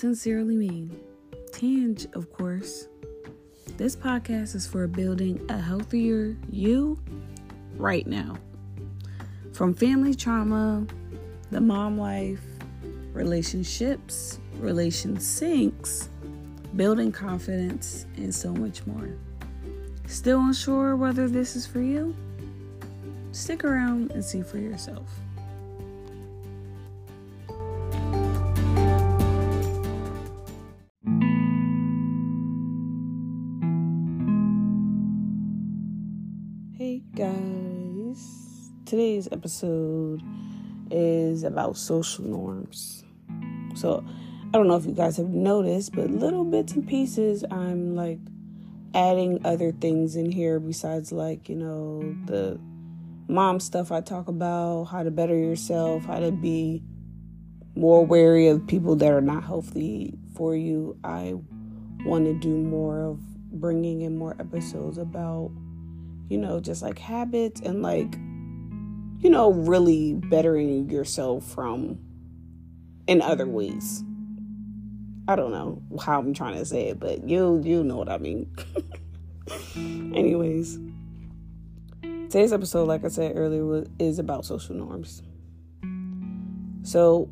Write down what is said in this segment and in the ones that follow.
sincerely mean. Tanj, of course. This podcast is for building a healthier you right now. From family trauma, the mom life, relationships, relation sinks, building confidence, and so much more. Still unsure whether this is for you? Stick around and see for yourself. Guys, today's episode is about social norms. So, I don't know if you guys have noticed, but little bits and pieces, I'm like adding other things in here besides, like, you know, the mom stuff I talk about, how to better yourself, how to be more wary of people that are not healthy for you. I want to do more of bringing in more episodes about, you know, just like habits and like, you know, really bettering yourself from in other ways. I don't know how I'm trying to say it, but you you know what I mean. Anyways, today's episode, like I said earlier, was, is about social norms. So,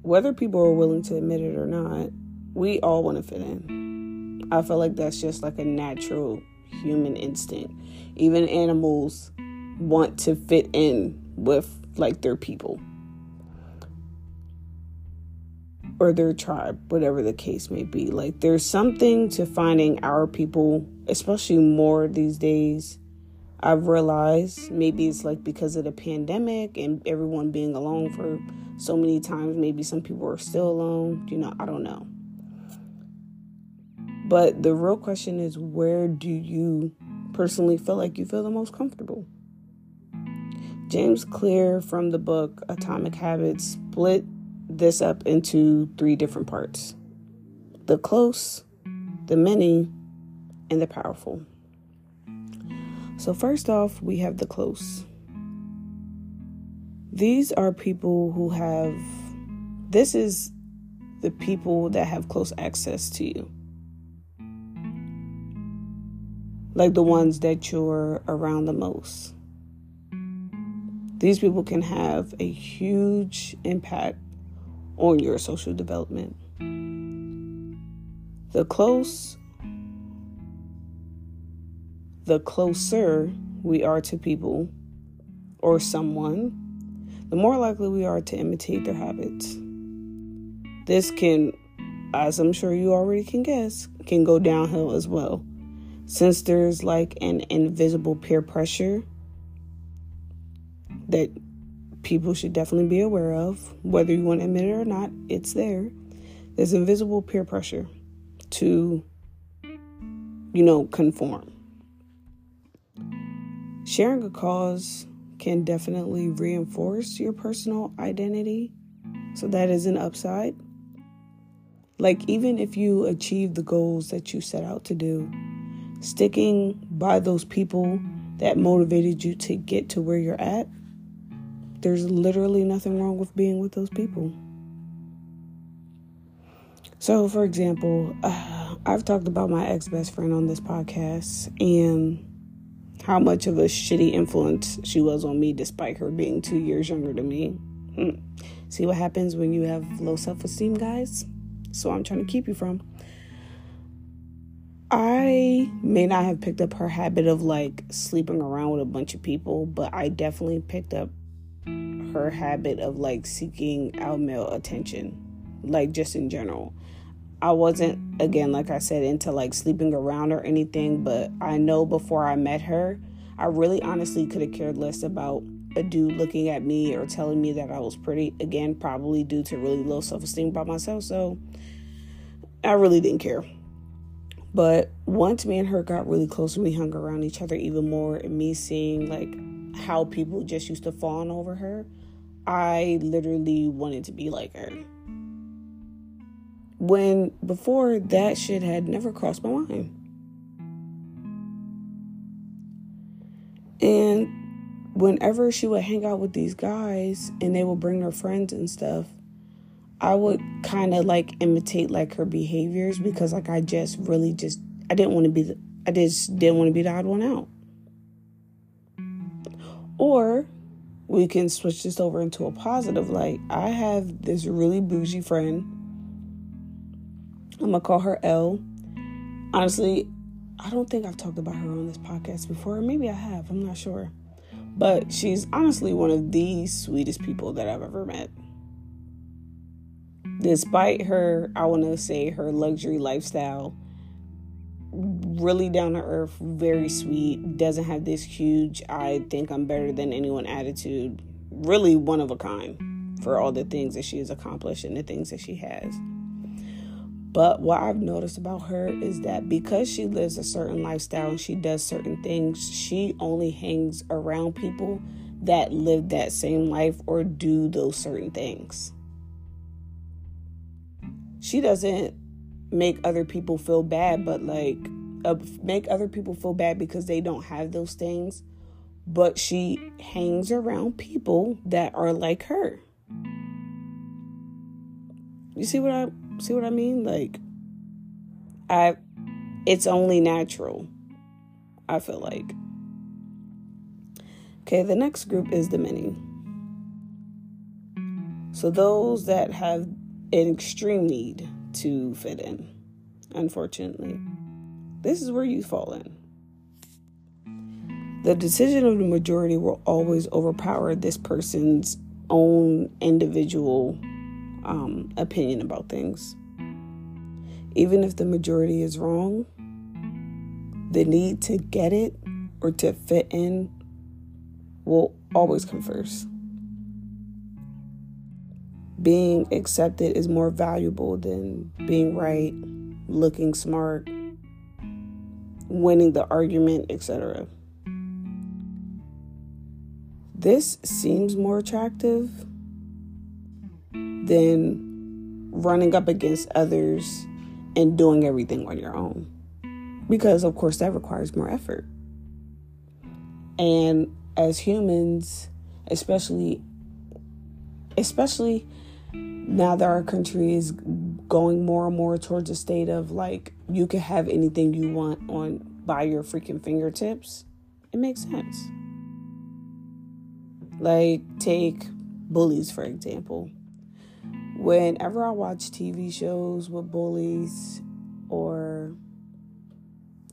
whether people are willing to admit it or not, we all want to fit in. I feel like that's just like a natural human instinct. Even animals want to fit in with like their people. or their tribe, whatever the case may be. Like there's something to finding our people, especially more these days. I've realized maybe it's like because of the pandemic and everyone being alone for so many times, maybe some people are still alone. You know, I don't know. But the real question is where do you personally feel like you feel the most comfortable? James Clear from the book Atomic Habits split this up into three different parts the close, the many, and the powerful. So, first off, we have the close. These are people who have, this is the people that have close access to you. Like the ones that you're around the most. These people can have a huge impact on your social development. The close the closer we are to people or someone, the more likely we are to imitate their habits. This can, as I'm sure you already can guess, can go downhill as well. Since there's like an invisible peer pressure that people should definitely be aware of, whether you want to admit it or not, it's there. There's invisible peer pressure to, you know, conform. Sharing a cause can definitely reinforce your personal identity. So that is an upside. Like, even if you achieve the goals that you set out to do, sticking by those people that motivated you to get to where you're at there's literally nothing wrong with being with those people. So, for example, uh, I've talked about my ex best friend on this podcast and how much of a shitty influence she was on me despite her being two years younger than me. Hmm. See what happens when you have low self esteem, guys? So, I'm trying to keep you from. I may not have picked up her habit of like sleeping around with a bunch of people, but I definitely picked up her habit of like seeking out male attention, like just in general. I wasn't, again, like I said, into like sleeping around or anything, but I know before I met her, I really honestly could have cared less about a dude looking at me or telling me that I was pretty. Again, probably due to really low self esteem about myself. So I really didn't care. But once me and her got really close and we hung around each other even more, and me seeing like how people just used to fawn over her, I literally wanted to be like her. When before that shit had never crossed my mind. And whenever she would hang out with these guys and they would bring their friends and stuff, I would kind of like imitate like her behaviors because like I just really just I didn't want to be the, I just didn't want to be the odd one out. Or we can switch this over into a positive light. I have this really bougie friend. I'm gonna call her L. Honestly, I don't think I've talked about her on this podcast before. Maybe I have. I'm not sure. But she's honestly one of the sweetest people that I've ever met. Despite her, I want to say her luxury lifestyle, really down to earth, very sweet, doesn't have this huge, I think I'm better than anyone attitude. Really one of a kind for all the things that she has accomplished and the things that she has. But what I've noticed about her is that because she lives a certain lifestyle and she does certain things, she only hangs around people that live that same life or do those certain things. She doesn't make other people feel bad, but like uh, make other people feel bad because they don't have those things. But she hangs around people that are like her. You see what I see what I mean? Like I it's only natural. I feel like. Okay, the next group is the many. So those that have an extreme need to fit in, unfortunately. This is where you fall in. The decision of the majority will always overpower this person's own individual um, opinion about things. Even if the majority is wrong, the need to get it or to fit in will always come first. Being accepted is more valuable than being right, looking smart, winning the argument, etc. This seems more attractive than running up against others and doing everything on your own. Because, of course, that requires more effort. And as humans, especially, especially now that our country is going more and more towards a state of like you can have anything you want on by your freaking fingertips, it makes sense. Like, take bullies, for example. Whenever I watch TV shows with bullies or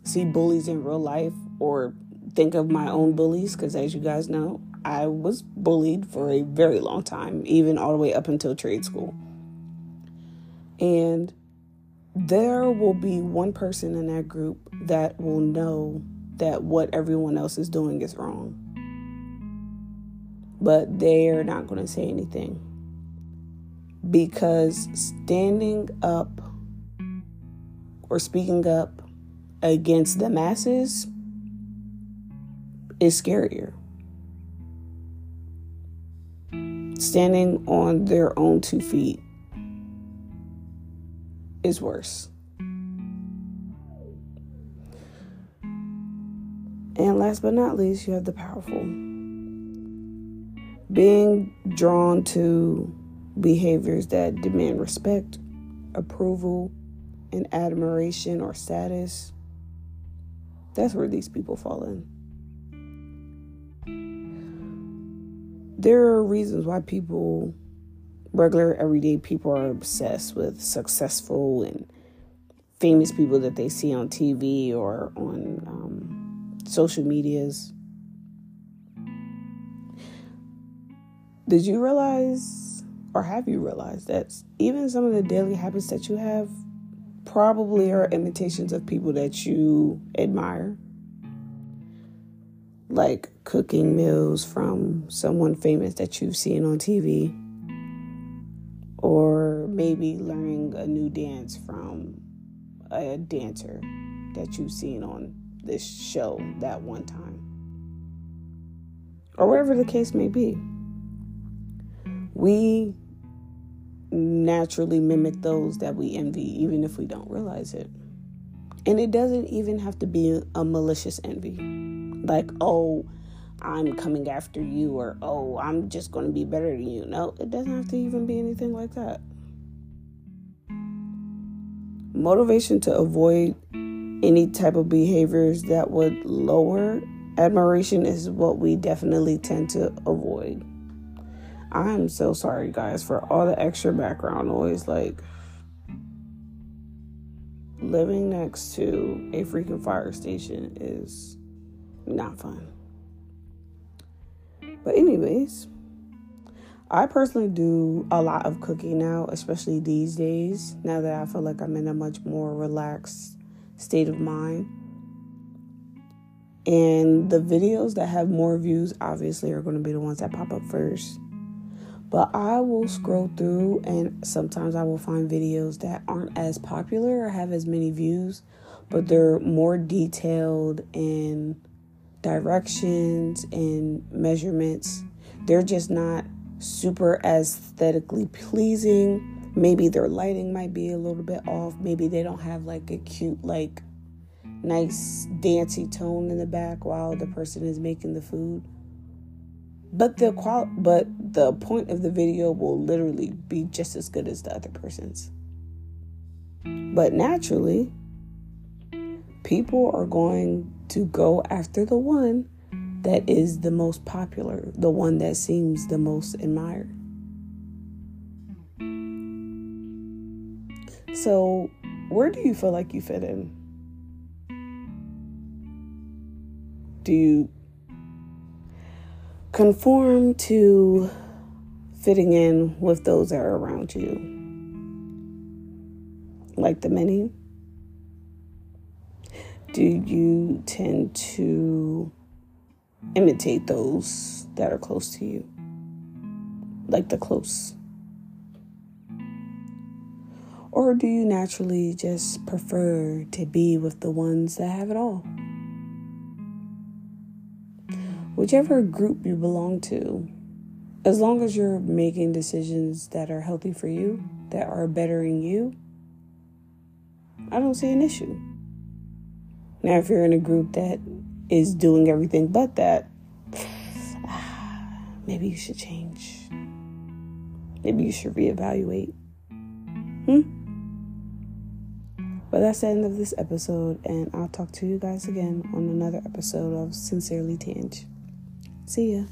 see bullies in real life or think of my own bullies, because as you guys know, I was bullied for a very long time, even all the way up until trade school. And there will be one person in that group that will know that what everyone else is doing is wrong. But they're not going to say anything because standing up or speaking up against the masses is scarier. Standing on their own two feet is worse. And last but not least, you have the powerful. Being drawn to behaviors that demand respect, approval, and admiration or status. That's where these people fall in. There are reasons why people, regular everyday people, are obsessed with successful and famous people that they see on TV or on um, social medias. Did you realize or have you realized that even some of the daily habits that you have probably are imitations of people that you admire? Like cooking meals from someone famous that you've seen on TV, or maybe learning a new dance from a dancer that you've seen on this show that one time, or whatever the case may be. We naturally mimic those that we envy, even if we don't realize it. And it doesn't even have to be a malicious envy. Like, oh, I'm coming after you, or oh, I'm just going to be better than you. No, it doesn't have to even be anything like that. motivation to avoid any type of behaviors that would lower admiration is what we definitely tend to avoid. I'm so sorry, guys, for all the extra background noise. Like, living next to a freaking fire station is not fun. But, anyways, I personally do a lot of cooking now, especially these days, now that I feel like I'm in a much more relaxed state of mind. And the videos that have more views obviously are going to be the ones that pop up first. But I will scroll through and sometimes I will find videos that aren't as popular or have as many views, but they're more detailed in directions and measurements. They're just not super aesthetically pleasing. Maybe their lighting might be a little bit off. Maybe they don't have like a cute, like nice dancey tone in the back while the person is making the food but the qual but the point of the video will literally be just as good as the other person's but naturally people are going to go after the one that is the most popular the one that seems the most admired. So where do you feel like you fit in? Do you conform to fitting in with those that are around you. Like the many, do you tend to imitate those that are close to you? Like the close? Or do you naturally just prefer to be with the ones that have it all? whichever group you belong to, as long as you're making decisions that are healthy for you, that are bettering you, I don't see an issue. Now, if you're in a group that is doing everything but that, maybe you should change. Maybe you should reevaluate. Hmm? But that's the end of this episode, and I'll talk to you guys again on another episode of Sincerely Tanj. See ya.